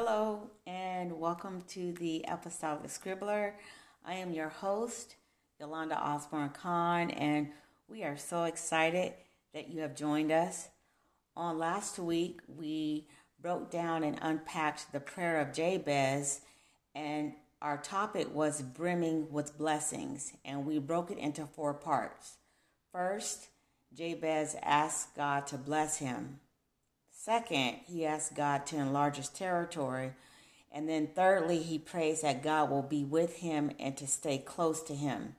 Hello, and welcome to the Apostolic Scribbler. I am your host, Yolanda Osborne Khan, and we are so excited that you have joined us. On last week, we broke down and unpacked the prayer of Jabez, and our topic was brimming with blessings, and we broke it into four parts. First, Jabez asked God to bless him. Second, he asked God to enlarge his territory. And then thirdly, he prays that God will be with him and to stay close to him.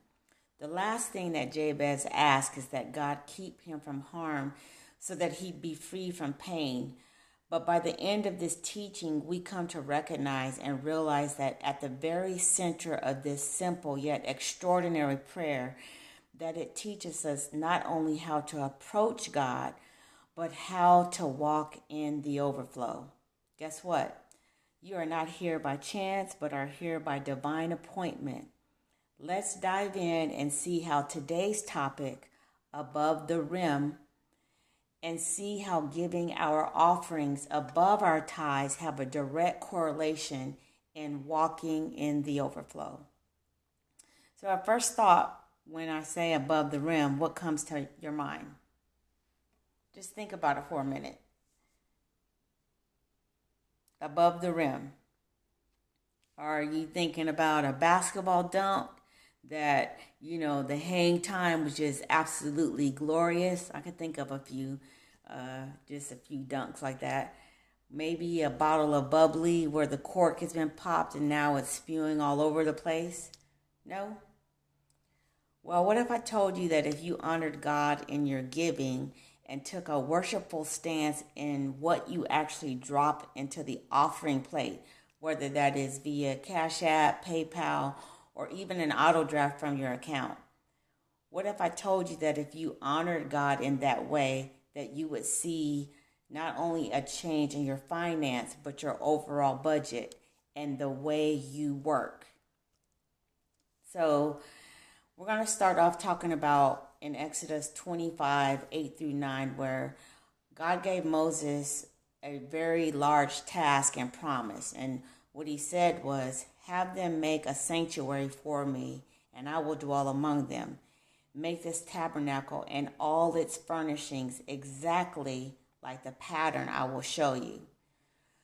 The last thing that Jabez asks is that God keep him from harm so that he'd be free from pain. But by the end of this teaching, we come to recognize and realize that at the very center of this simple yet extraordinary prayer, that it teaches us not only how to approach God, but how to walk in the overflow. Guess what? You are not here by chance, but are here by divine appointment. Let's dive in and see how today's topic, above the rim, and see how giving our offerings above our tithes have a direct correlation in walking in the overflow. So, our first thought when I say above the rim, what comes to your mind? Just think about it for a minute. Above the rim. Are you thinking about a basketball dunk that, you know, the hang time was just absolutely glorious? I could think of a few, uh, just a few dunks like that. Maybe a bottle of bubbly where the cork has been popped and now it's spewing all over the place? No? Well, what if I told you that if you honored God in your giving, and took a worshipful stance in what you actually drop into the offering plate, whether that is via Cash App, PayPal, or even an auto draft from your account. What if I told you that if you honored God in that way, that you would see not only a change in your finance, but your overall budget and the way you work? So, we're going to start off talking about in Exodus 25 8 through 9, where God gave Moses a very large task and promise. And what he said was, Have them make a sanctuary for me, and I will dwell among them. Make this tabernacle and all its furnishings exactly like the pattern I will show you.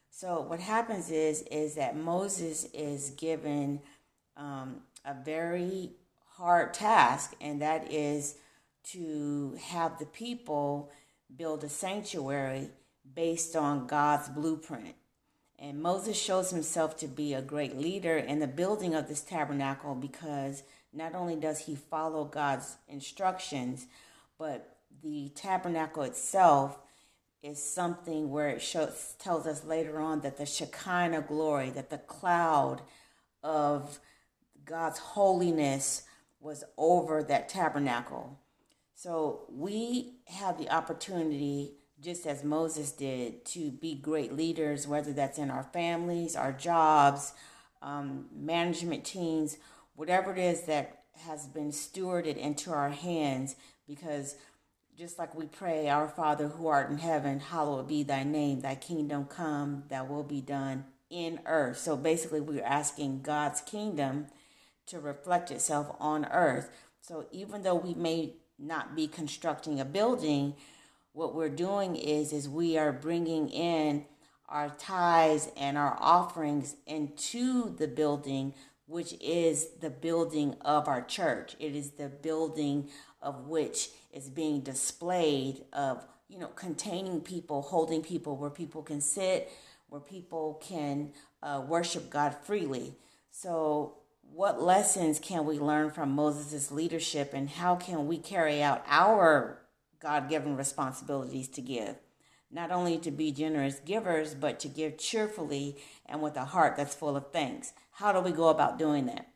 So what happens is is that Moses is given um, a very hard task, and that is to have the people build a sanctuary based on God's blueprint. And Moses shows himself to be a great leader in the building of this tabernacle because not only does he follow God's instructions, but the tabernacle itself is something where it shows, tells us later on that the Shekinah glory, that the cloud of God's holiness was over that tabernacle. So we have the opportunity, just as Moses did, to be great leaders, whether that's in our families, our jobs, um, management teams, whatever it is that has been stewarded into our hands, because just like we pray, Our Father who art in heaven, hallowed be thy name, thy kingdom come, thy will be done in earth. So basically, we're asking God's kingdom to reflect itself on earth. So even though we may not be constructing a building, what we're doing is is we are bringing in our tithes and our offerings into the building which is the building of our church. It is the building of which is being displayed of you know containing people holding people where people can sit where people can uh, worship god freely. So what lessons can we learn from Moses' leadership and how can we carry out our God given responsibilities to give? Not only to be generous givers, but to give cheerfully and with a heart that's full of thanks. How do we go about doing that?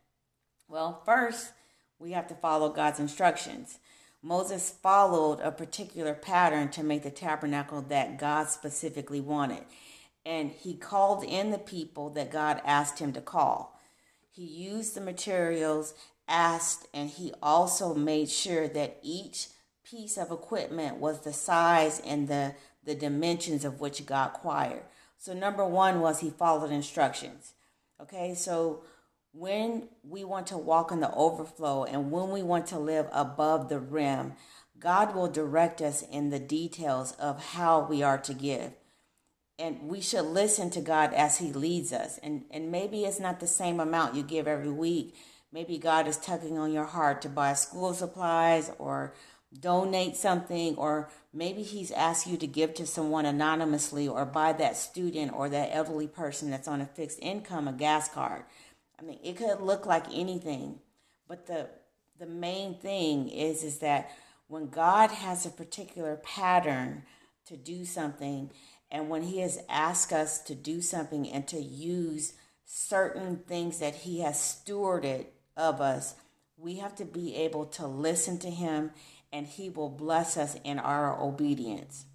Well, first, we have to follow God's instructions. Moses followed a particular pattern to make the tabernacle that God specifically wanted. And he called in the people that God asked him to call. He used the materials asked, and he also made sure that each piece of equipment was the size and the, the dimensions of which God required. So, number one was he followed instructions. Okay, so when we want to walk in the overflow and when we want to live above the rim, God will direct us in the details of how we are to give. And we should listen to God as He leads us. And, and maybe it's not the same amount you give every week. Maybe God is tugging on your heart to buy school supplies or donate something, or maybe He's asked you to give to someone anonymously or buy that student or that elderly person that's on a fixed income a gas card. I mean, it could look like anything, but the the main thing is is that when God has a particular pattern to do something, and when He has asked us to do something and to use certain things that He has stewarded of us, we have to be able to listen to Him and He will bless us in our obedience.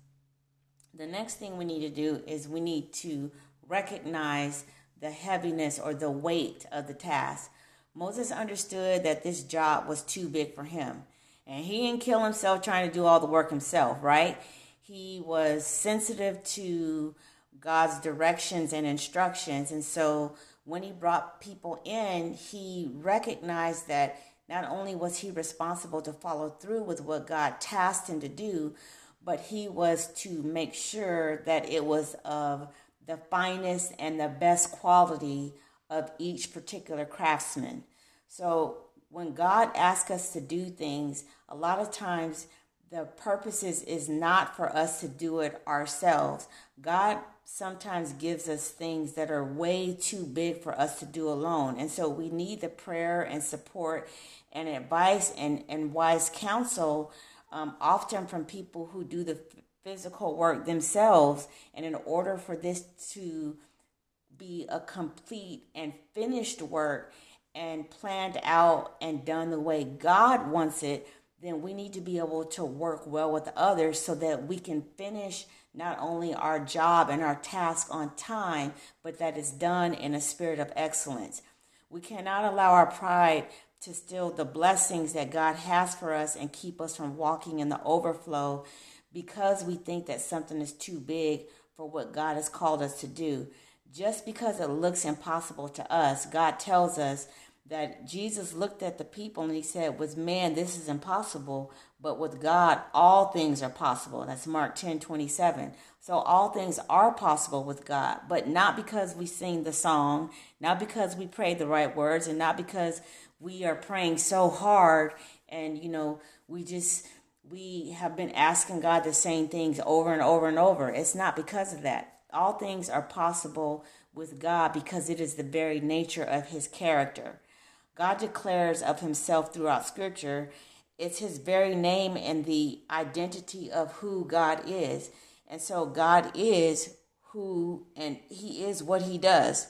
The next thing we need to do is we need to recognize the heaviness or the weight of the task. Moses understood that this job was too big for him. And he didn't kill himself trying to do all the work himself, right? He was sensitive to God's directions and instructions. And so when he brought people in, he recognized that not only was he responsible to follow through with what God tasked him to do, but he was to make sure that it was of the finest and the best quality of each particular craftsman. So when God asks us to do things, a lot of times the purpose is, is not for us to do it ourselves. God sometimes gives us things that are way too big for us to do alone. And so we need the prayer and support and advice and, and wise counsel, um, often from people who do the physical work themselves. And in order for this to be a complete and finished work, and planned out and done the way God wants it, then we need to be able to work well with others so that we can finish not only our job and our task on time, but that is done in a spirit of excellence. We cannot allow our pride to steal the blessings that God has for us and keep us from walking in the overflow because we think that something is too big for what God has called us to do. Just because it looks impossible to us, God tells us that Jesus looked at the people and he said, With man, this is impossible, but with God, all things are possible. That's Mark 10 27. So all things are possible with God, but not because we sing the song, not because we pray the right words, and not because we are praying so hard and, you know, we just we have been asking God the same things over and over and over. It's not because of that. All things are possible with God because it is the very nature of his character. God declares of himself throughout scripture. It's his very name and the identity of who God is. And so God is who and he is what he does.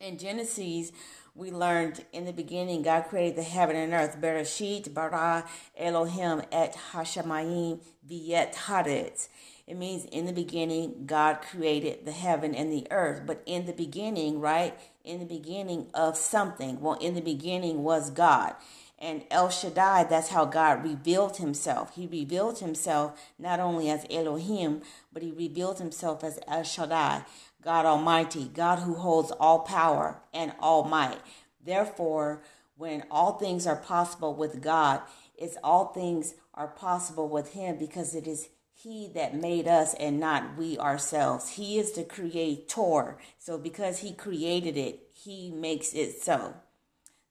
In Genesis, we learned in the beginning God created the heaven and earth. Bereshit bara Elohim et hashamayim v'et haretz. It means in the beginning, God created the heaven and the earth. But in the beginning, right? In the beginning of something. Well, in the beginning was God. And El Shaddai, that's how God revealed himself. He revealed himself not only as Elohim, but he revealed himself as El Shaddai, God Almighty, God who holds all power and all might. Therefore, when all things are possible with God, it's all things are possible with him because it is he that made us and not we ourselves. He is the creator. So because he created it, he makes it so.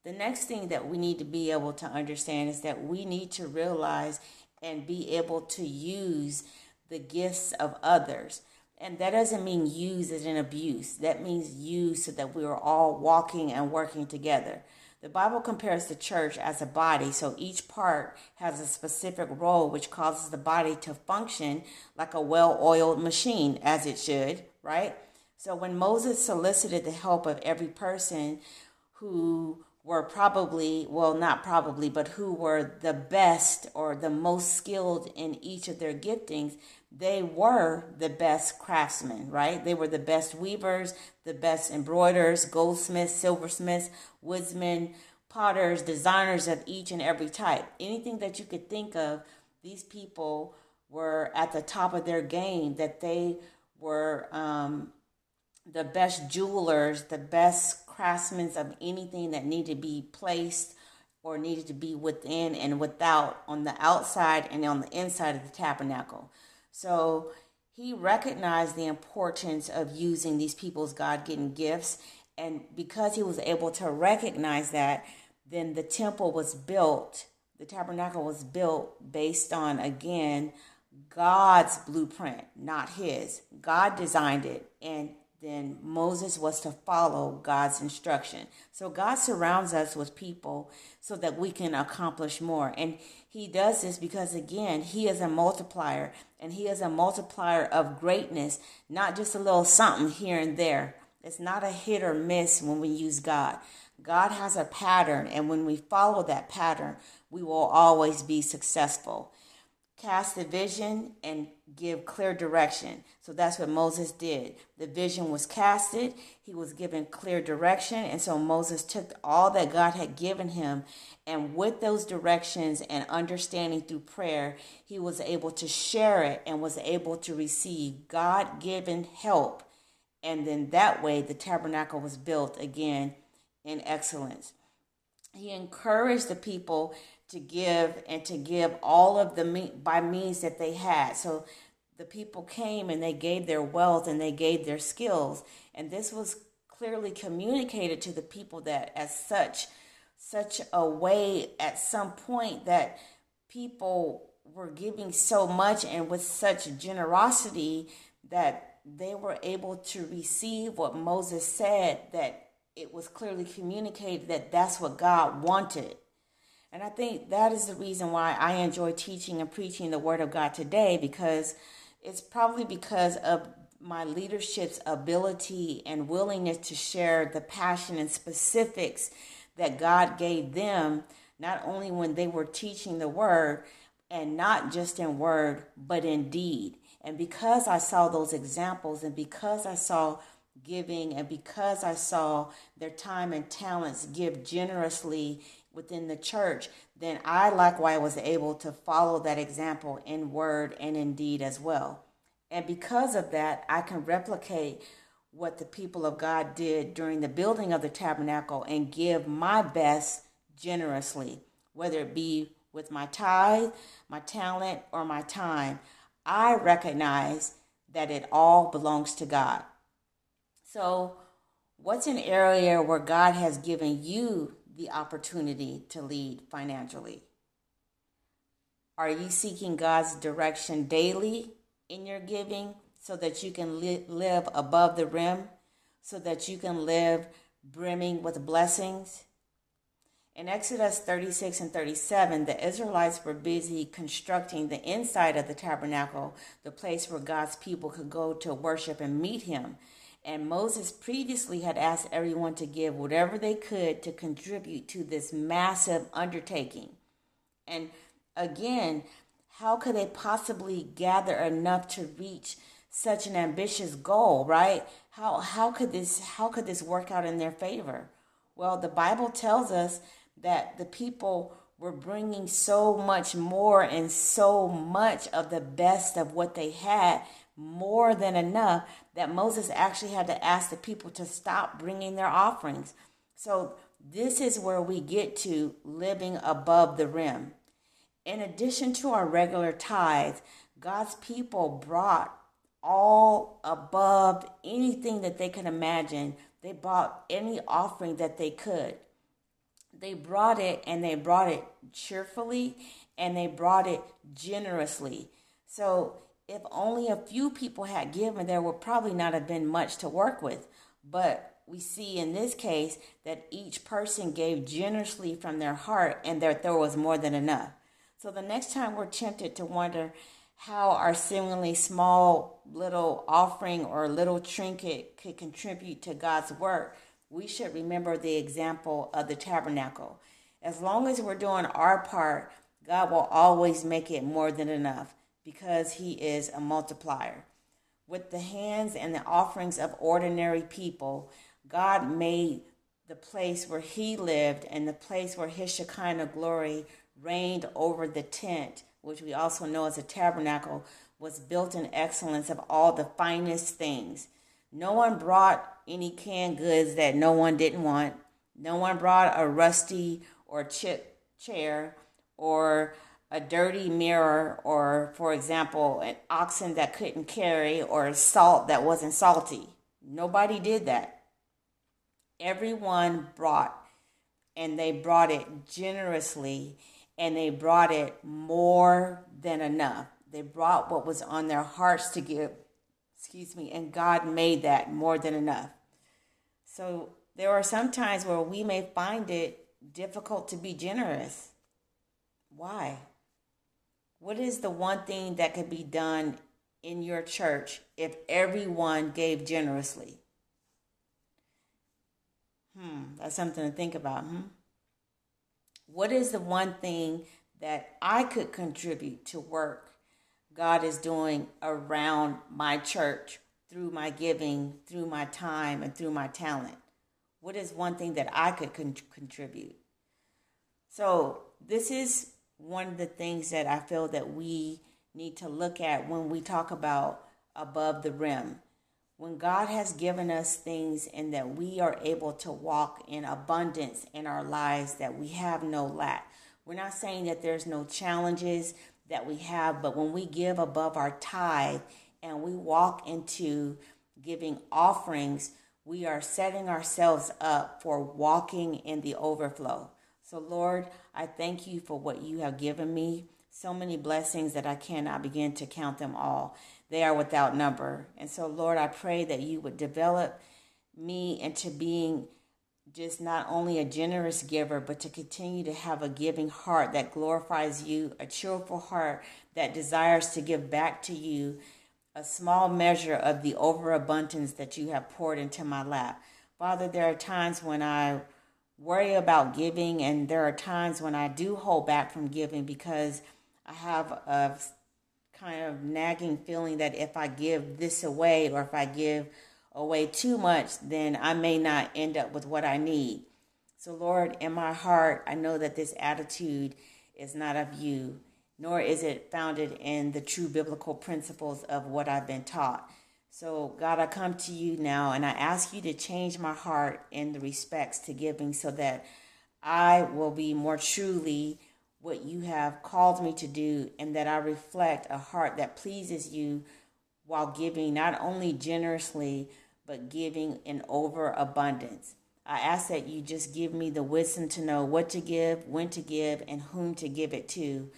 The next thing that we need to be able to understand is that we need to realize and be able to use the gifts of others. And that doesn't mean use as an abuse. That means use so that we are all walking and working together. The Bible compares the church as a body, so each part has a specific role which causes the body to function like a well oiled machine, as it should, right? So when Moses solicited the help of every person who were probably, well, not probably, but who were the best or the most skilled in each of their giftings, they were the best craftsmen, right? They were the best weavers, the best embroiderers, goldsmiths, silversmiths, woodsmen, potters, designers of each and every type. Anything that you could think of, these people were at the top of their game, that they were um, the best jewelers, the best craftsmen of anything that need to be placed or needed to be within and without on the outside and on the inside of the tabernacle. So he recognized the importance of using these people's God given gifts. And because he was able to recognize that, then the temple was built, the tabernacle was built based on, again, God's blueprint, not his. God designed it, and then Moses was to follow God's instruction. So God surrounds us with people so that we can accomplish more. And he does this because, again, he is a multiplier, and he is a multiplier of greatness, not just a little something here and there. It's not a hit or miss when we use God. God has a pattern, and when we follow that pattern, we will always be successful cast the vision and give clear direction. So that's what Moses did. The vision was casted, he was given clear direction. And so Moses took all that God had given him, and with those directions and understanding through prayer, he was able to share it and was able to receive God given help. And then that way, the tabernacle was built again in excellence. He encouraged the people to give and to give all of the by means that they had. So the people came and they gave their wealth and they gave their skills, and this was clearly communicated to the people that as such such a way at some point that people were giving so much and with such generosity that they were able to receive what Moses said that it was clearly communicated that that's what God wanted and I think that is the reason why I enjoy teaching and preaching the Word of God today because it's probably because of my leadership's ability and willingness to share the passion and specifics that God gave them, not only when they were teaching the Word, and not just in word, but in deed. And because I saw those examples, and because I saw giving, and because I saw their time and talents give generously within the church, then I likewise was able to follow that example in word and in deed as well. And because of that, I can replicate what the people of God did during the building of the tabernacle and give my best generously, whether it be with my tithe, my talent, or my time. I recognize that it all belongs to God. So, what's an area where God has given you the opportunity to lead financially? Are you seeking God's direction daily in your giving so that you can li- live above the rim, so that you can live brimming with blessings? In Exodus 36 and 37, the Israelites were busy constructing the inside of the tabernacle, the place where God's people could go to worship and meet Him. And Moses previously had asked everyone to give whatever they could to contribute to this massive undertaking. And again, how could they possibly gather enough to reach such an ambitious goal, right? How how could this how could this work out in their favor? Well, the Bible tells us that the people were bringing so much more and so much of the best of what they had more than enough that Moses actually had to ask the people to stop bringing their offerings. So, this is where we get to living above the rim. In addition to our regular tithes, God's people brought all above anything that they could imagine. They brought any offering that they could. They brought it and they brought it cheerfully and they brought it generously. So if only a few people had given, there would probably not have been much to work with. But we see in this case that each person gave generously from their heart and that there was more than enough. So the next time we're tempted to wonder how our seemingly small little offering or little trinket could contribute to God's work, we should remember the example of the tabernacle. As long as we're doing our part, God will always make it more than enough because he is a multiplier. With the hands and the offerings of ordinary people, God made the place where he lived and the place where his Shekinah glory reigned over the tent, which we also know as a tabernacle, was built in excellence of all the finest things. No one brought any canned goods that no one didn't want. No one brought a rusty or chip chair or a dirty mirror or, for example, an oxen that couldn't carry or salt that wasn't salty. Nobody did that. Everyone brought, and they brought it generously, and they brought it more than enough. They brought what was on their hearts to give, excuse me, and God made that more than enough. So there are some times where we may find it difficult to be generous. Why? What is the one thing that could be done in your church if everyone gave generously? Hmm, that's something to think about. Hmm? What is the one thing that I could contribute to work God is doing around my church through my giving, through my time, and through my talent? What is one thing that I could con- contribute? So, this is one of the things that I feel that we need to look at when we talk about above the rim. When God has given us things and that we are able to walk in abundance in our lives, that we have no lack. We're not saying that there's no challenges, that we have, but when we give above our tithe and we walk into giving offerings, we are setting ourselves up for walking in the overflow. So, Lord, I thank you for what you have given me. So many blessings that I cannot begin to count them all. They are without number. And so, Lord, I pray that you would develop me into being just not only a generous giver, but to continue to have a giving heart that glorifies you, a cheerful heart that desires to give back to you a small measure of the overabundance that you have poured into my lap. Father, there are times when I worry about giving, and there are times when I do hold back from giving because I have a kind of nagging feeling that if I give this away or if I give away too much, then I may not end up with what I need. So, Lord, in my heart, I know that this attitude is not of you, nor is it founded in the true biblical principles of what I've been taught. So, God, I come to you now and I ask you to change my heart in the respects to giving so that I will be more truly what you have called me to do and that I reflect a heart that pleases you while giving not only generously, but giving in overabundance. I ask that you just give me the wisdom to know what to give, when to give, and whom to give it to.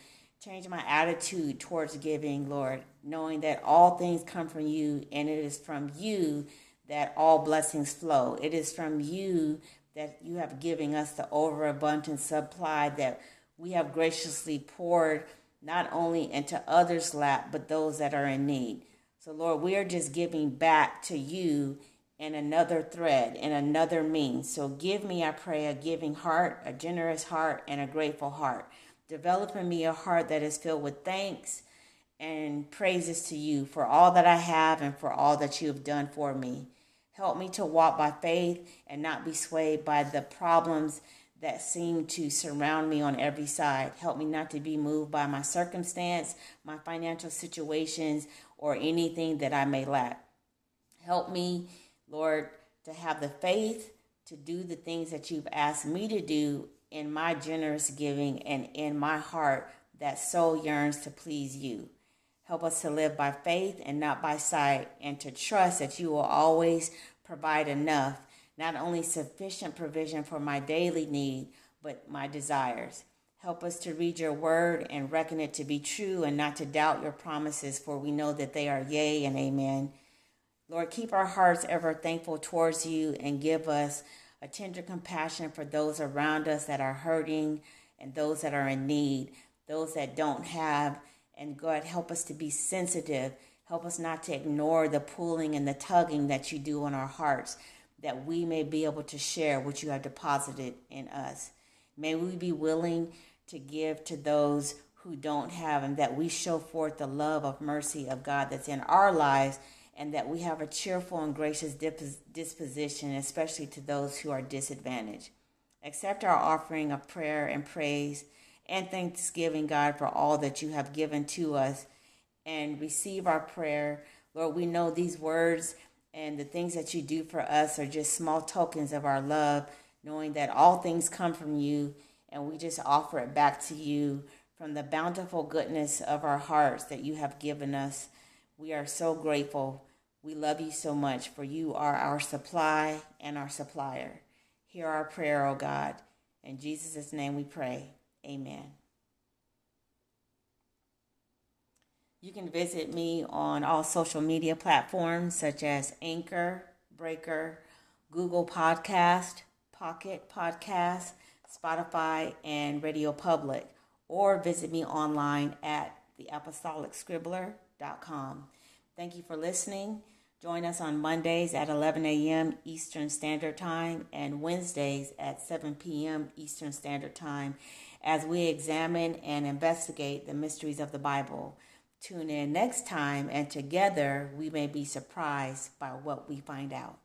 Change my attitude towards giving, Lord, knowing that all things come from you and it is from you that all blessings flow. It is from you that you have given us the overabundant supply that we have graciously poured not only into others' lap, but those that are in need. So, Lord, we are just giving back to you in another thread, in another means. So, give me, I pray, a giving heart, a generous heart, and a grateful heart. Develop in me a heart that is filled with thanks and praises to you for all that I have and for all that you have done for me. Help me to walk by faith and not be swayed by the problems that seem to surround me on every side. Help me not to be moved by my circumstance, my financial situations, or anything that I may lack. Help me, Lord, to have the faith to do the things that you've asked me to do in my generous giving and in my heart that so yearns to please you. Help us to live by faith and not by sight, and to trust that you will always provide enough, not only sufficient provision for my daily need, but my desires. Help us to read your word and reckon it to be true and not to doubt your promises, for we know that they are yea and amen. Lord, keep our hearts ever thankful towards you and give us a tender compassion for those around us that are hurting and those that are in need, those that don't have. And God, help us to be sensitive. Help us not to ignore the pulling and the tugging that you do on our hearts, that we may be able to share what you have deposited in us. May we be willing to give to those who don't have, and that we show forth the love of mercy of God that's in our lives, and that we have a cheerful and gracious disposition, especially to those who are disadvantaged. Accept our offering of prayer and praise and thanksgiving, God, for all that you have given to us, and receive our prayer. Lord, we know these words And the things that you do for us are just small tokens of our love, knowing that all things come from you and we just offer it back to you from the bountiful goodness of our hearts that you have given us. We are so grateful. We love you so much, for you are our supply and our supplier. Hear our prayer, O oh God. In Jesus' name we pray. Amen. You can visit me on all social media platforms such as Anchor, Breaker, Google Podcast, Pocket Podcast, Spotify, and Radio Public, or visit me online at Thank you for listening. Join us on Mondays at 11 a.m. Eastern Standard Time and Wednesdays at 7 p.m. Eastern Standard Time as we examine and investigate the mysteries of the Bible. Tune in next time, and together we may be surprised by what we find out.